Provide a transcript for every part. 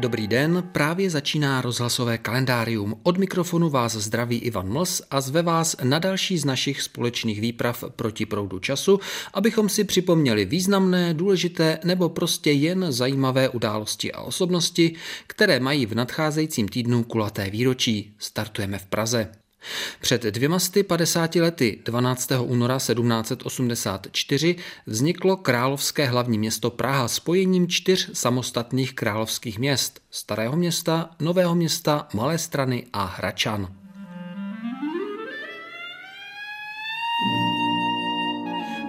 Dobrý den, právě začíná rozhlasové kalendárium. Od mikrofonu vás zdraví Ivan Mls a zve vás na další z našich společných výprav proti proudu času, abychom si připomněli významné, důležité nebo prostě jen zajímavé události a osobnosti, které mají v nadcházejícím týdnu kulaté výročí. Startujeme v Praze. Před dvěma sty 50 lety 12. února 1784 vzniklo královské hlavní město Praha spojením čtyř samostatných královských měst Starého města, Nového města, Malé strany a Hračan.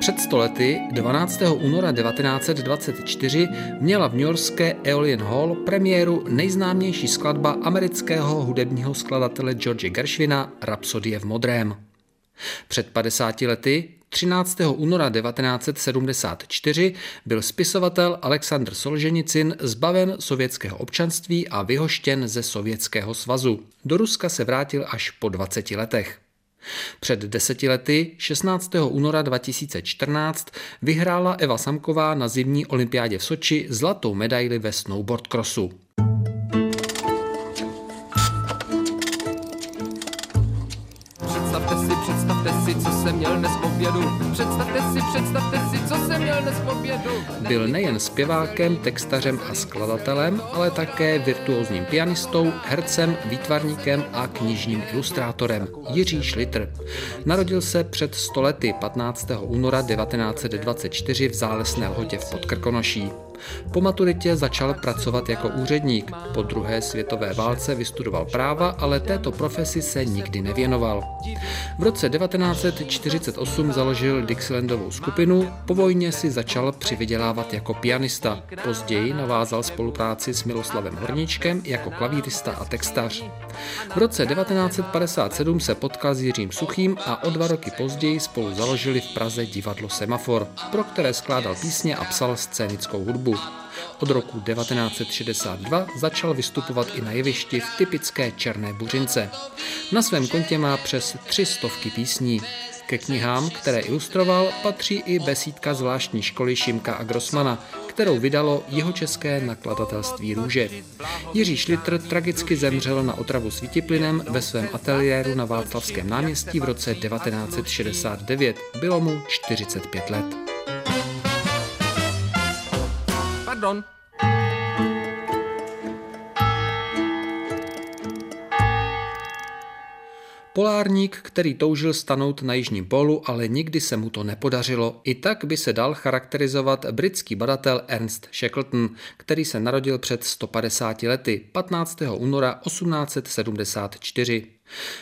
Před stolety 12. února 1924 měla v New Yorkské Aeolian Hall premiéru nejznámější skladba amerického hudebního skladatele George Gershwina Rapsodie v modrém. Před 50 lety 13. února 1974 byl spisovatel Aleksandr Solženicin zbaven sovětského občanství a vyhoštěn ze Sovětského svazu. Do Ruska se vrátil až po 20 letech. Před deseti lety, 16. února 2014, vyhrála Eva Samková na zimní olympiádě v Soči zlatou medaili ve snowboard crossu. Představte si, představte si, co jsem měl dnes obědu. Představte si, představte si, co jsem měl dnes obědu. Byl nejen zpěvákem, textařem a skladatelem, ale také virtuózním pianistou, hercem, výtvarníkem a knižním ilustrátorem Jiří Šlitr. Narodil se před stolety 15. února 1924 v Zálesné lhotě v Podkrkonoší. Po maturitě začal pracovat jako úředník. Po druhé světové válce vystudoval práva, ale této profesi se nikdy nevěnoval. V roce 1948 založil Dixielandovou skupinu, po vojně si začal přivydělávat jako pianista. Později navázal spolupráci s Miloslavem Horníčkem jako klavírista a textař. V roce 1957 se potkal s Jiřím Suchým a o dva roky později spolu založili v Praze divadlo Semafor, pro které skládal písně a psal scénickou hudbu. Od roku 1962 začal vystupovat i na jevišti v typické černé buřince. Na svém kontě má přes tři stovky písní. Ke knihám, které ilustroval, patří i besídka zvláštní školy Šimka a Grossmana, kterou vydalo jeho české nakladatelství Růže. Jiří Šlitr tragicky zemřel na otravu svítiplynem ve svém ateliéru na Václavském náměstí v roce 1969. Bylo mu 45 let. Pardon. Polárník, který toužil stanout na jižním pólu, ale nikdy se mu to nepodařilo. I tak by se dal charakterizovat britský badatel Ernst Shackleton, který se narodil před 150 lety 15. února 1874.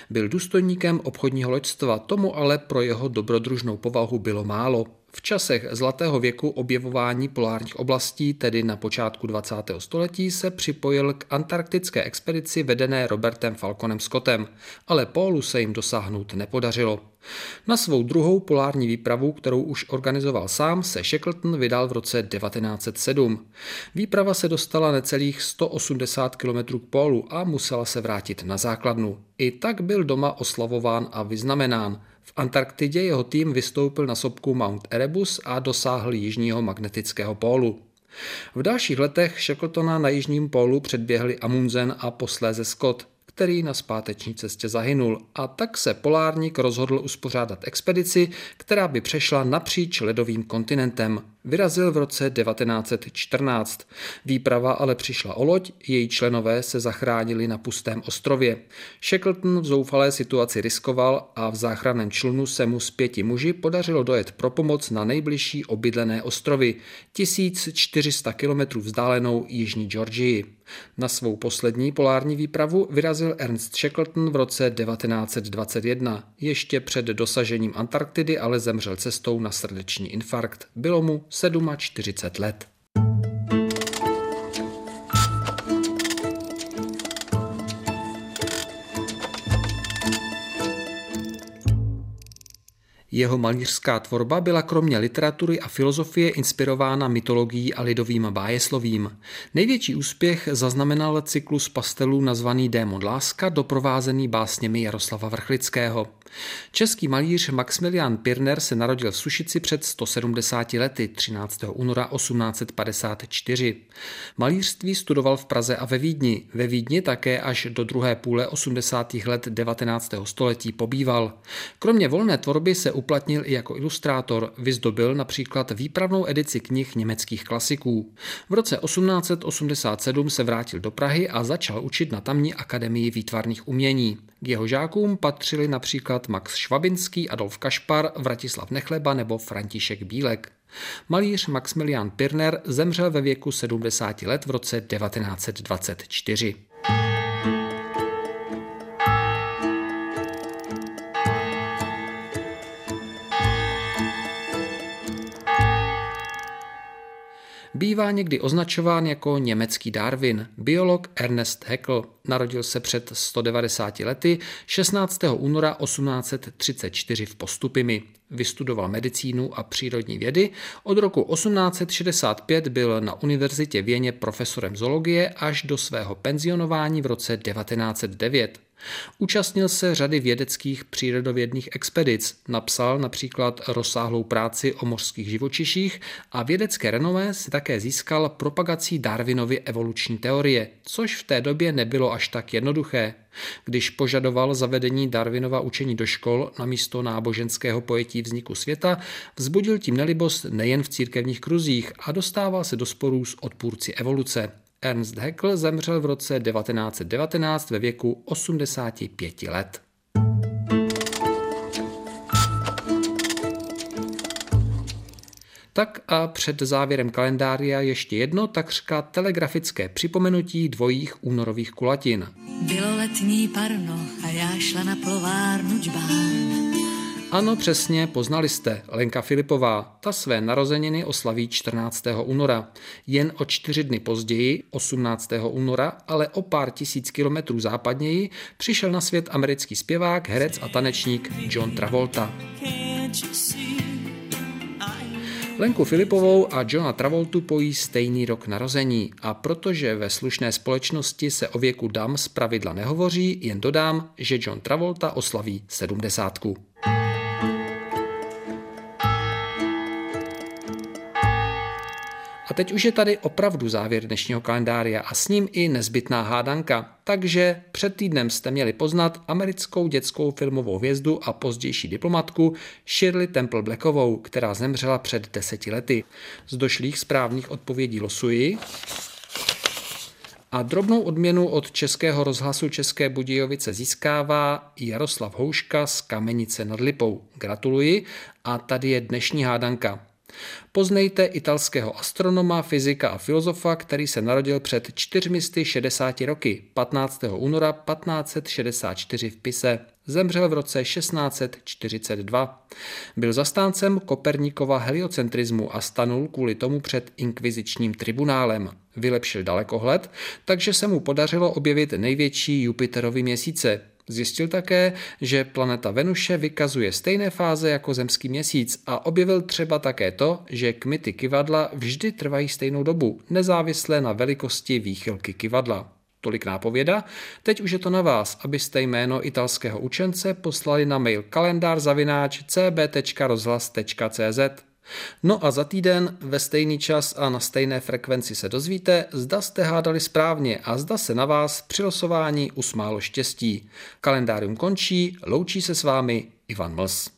Byl důstojníkem obchodního loďstva, tomu ale pro jeho dobrodružnou povahu bylo málo. V časech zlatého věku objevování polárních oblastí, tedy na počátku 20. století, se připojil k antarktické expedici vedené Robertem Falconem Scottem, ale pólu se jim dosáhnout nepodařilo. Na svou druhou polární výpravu, kterou už organizoval sám, se Shackleton vydal v roce 1907. Výprava se dostala necelých 180 km k pólu a musela se vrátit na základnu. I tak byl doma oslavován a vyznamenán. V Antarktidě jeho tým vystoupil na sopku Mount Erebus a dosáhl jižního magnetického pólu. V dalších letech Shackletona na jižním pólu předběhli Amundsen a posléze Scott který na zpáteční cestě zahynul a tak se polárník rozhodl uspořádat expedici, která by přešla napříč ledovým kontinentem. Vyrazil v roce 1914. Výprava ale přišla o loď, její členové se zachránili na pustém ostrově. Shackleton v zoufalé situaci riskoval a v záchranném člunu se mu s pěti muži podařilo dojet pro pomoc na nejbližší obydlené ostrovy, 1400 km vzdálenou Jižní Georgii. Na svou poslední polární výpravu vyrazil Ernst Shackleton v roce 1921. Ještě před dosažením Antarktidy ale zemřel cestou na srdeční infarkt. Bylo mu 47 let. Jeho malířská tvorba byla kromě literatury a filozofie inspirována mytologií a lidovým bájeslovím. Největší úspěch zaznamenal cyklus pastelů nazvaný Démon láska, doprovázený básněmi Jaroslava Vrchlického. Český malíř Maximilian Pirner se narodil v Sušici před 170 lety 13. února 1854. Malířství studoval v Praze a ve Vídni. Ve Vídni také až do druhé půle 80. let 19. století pobýval. Kromě volné tvorby se uplatnil i jako ilustrátor, vyzdobil například výpravnou edici knih německých klasiků. V roce 1887 se vrátil do Prahy a začal učit na tamní akademii výtvarných umění. K jeho žákům patřili například Max Švabinský, Adolf Kašpar, Vratislav Nechleba nebo František Bílek. Malíř Maximilian Pirner zemřel ve věku 70 let v roce 1924. Bývá někdy označován jako německý Darwin. Biolog Ernest Haeckel narodil se před 190 lety 16. února 1834 v Postupimi. Vystudoval medicínu a přírodní vědy. Od roku 1865 byl na univerzitě v Jeně profesorem zoologie až do svého penzionování v roce 1909. Účastnil se řady vědeckých přírodovědných expedic, napsal například rozsáhlou práci o mořských živočiších a vědecké renomé si také získal propagací Darwinovy evoluční teorie, což v té době nebylo až tak jednoduché. Když požadoval zavedení Darwinova učení do škol na místo náboženského pojetí vzniku světa, vzbudil tím nelibost nejen v církevních kruzích a dostával se do sporů s odpůrci evoluce. Ernst Haeckel zemřel v roce 1919 ve věku 85 let. Tak a před závěrem kalendária ještě jedno takřka telegrafické připomenutí dvojích únorových kulatin. Bylo letní parno a já šla na plovárnu džbán. Ano, přesně, poznali jste. Lenka Filipová, ta své narozeniny oslaví 14. února. Jen o čtyři dny později, 18. února, ale o pár tisíc kilometrů západněji, přišel na svět americký zpěvák, herec a tanečník John Travolta. Lenku Filipovou a Johna Travoltu pojí stejný rok narození a protože ve slušné společnosti se o věku dam z pravidla nehovoří, jen dodám, že John Travolta oslaví sedmdesátku. A teď už je tady opravdu závěr dnešního kalendária a s ním i nezbytná hádanka. Takže před týdnem jste měli poznat americkou dětskou filmovou hvězdu a pozdější diplomatku Shirley Temple Blackovou, která zemřela před deseti lety. Z došlých správných odpovědí losuji a drobnou odměnu od Českého rozhlasu České Budějovice získává Jaroslav Houška z Kamenice nad Lipou. Gratuluji a tady je dnešní hádanka. Poznejte italského astronoma, fyzika a filozofa, který se narodil před 460 roky, 15. února 1564 v Pise. Zemřel v roce 1642. Byl zastáncem Koperníkova heliocentrismu a stanul kvůli tomu před inkvizičním tribunálem. Vylepšil dalekohled, takže se mu podařilo objevit největší Jupiterovy měsíce. Zjistil také, že planeta Venuše vykazuje stejné fáze jako zemský měsíc a objevil třeba také to, že kmity kivadla vždy trvají stejnou dobu, nezávisle na velikosti výchylky kivadla. Tolik nápověda. Teď už je to na vás, abyste jméno italského učence poslali na mail kalendárzavináč cb.rozhlas.cz. No a za týden ve stejný čas a na stejné frekvenci se dozvíte, zda jste hádali správně a zda se na vás při losování usmálo štěstí. Kalendárium končí, loučí se s vámi Ivan Mls.